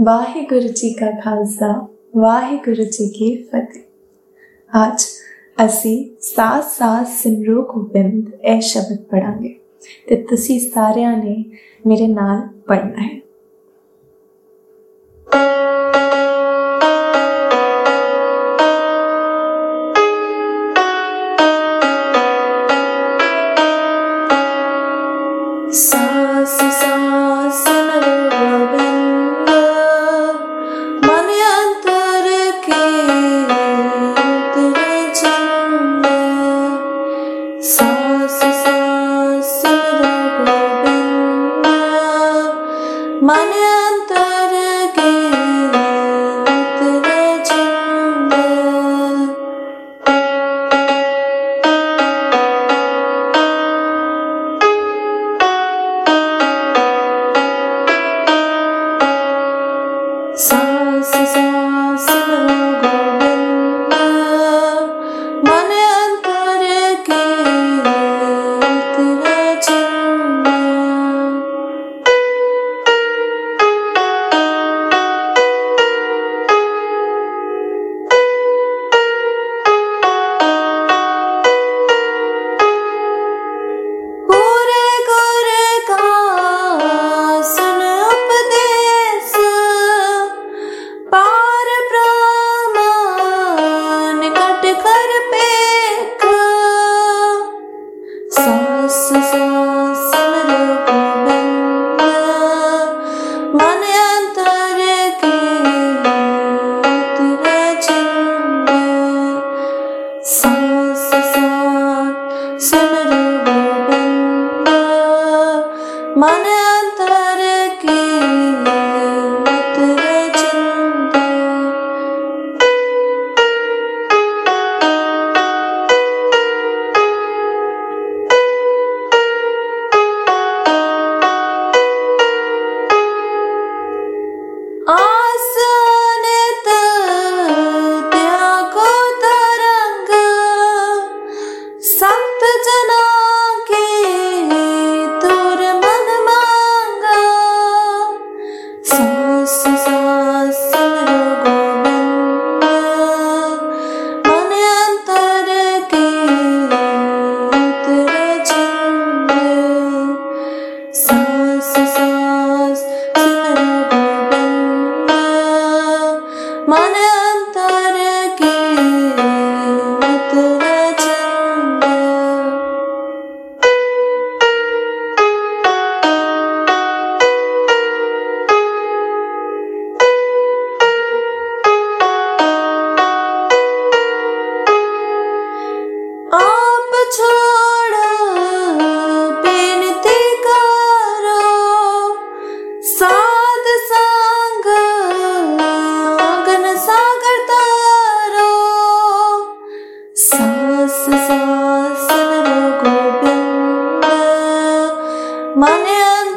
वाहे गुरु जी का खालसा वाहे गुरु जी की फतेह आज असी सास सात सिमरों को ए शब्द पढ़ा तो सारे ने मेरे नाल पढ़ना है that மன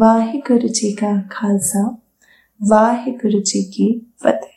वाहिगुरु जी का खालसा वाहिगुरु जी की फतेह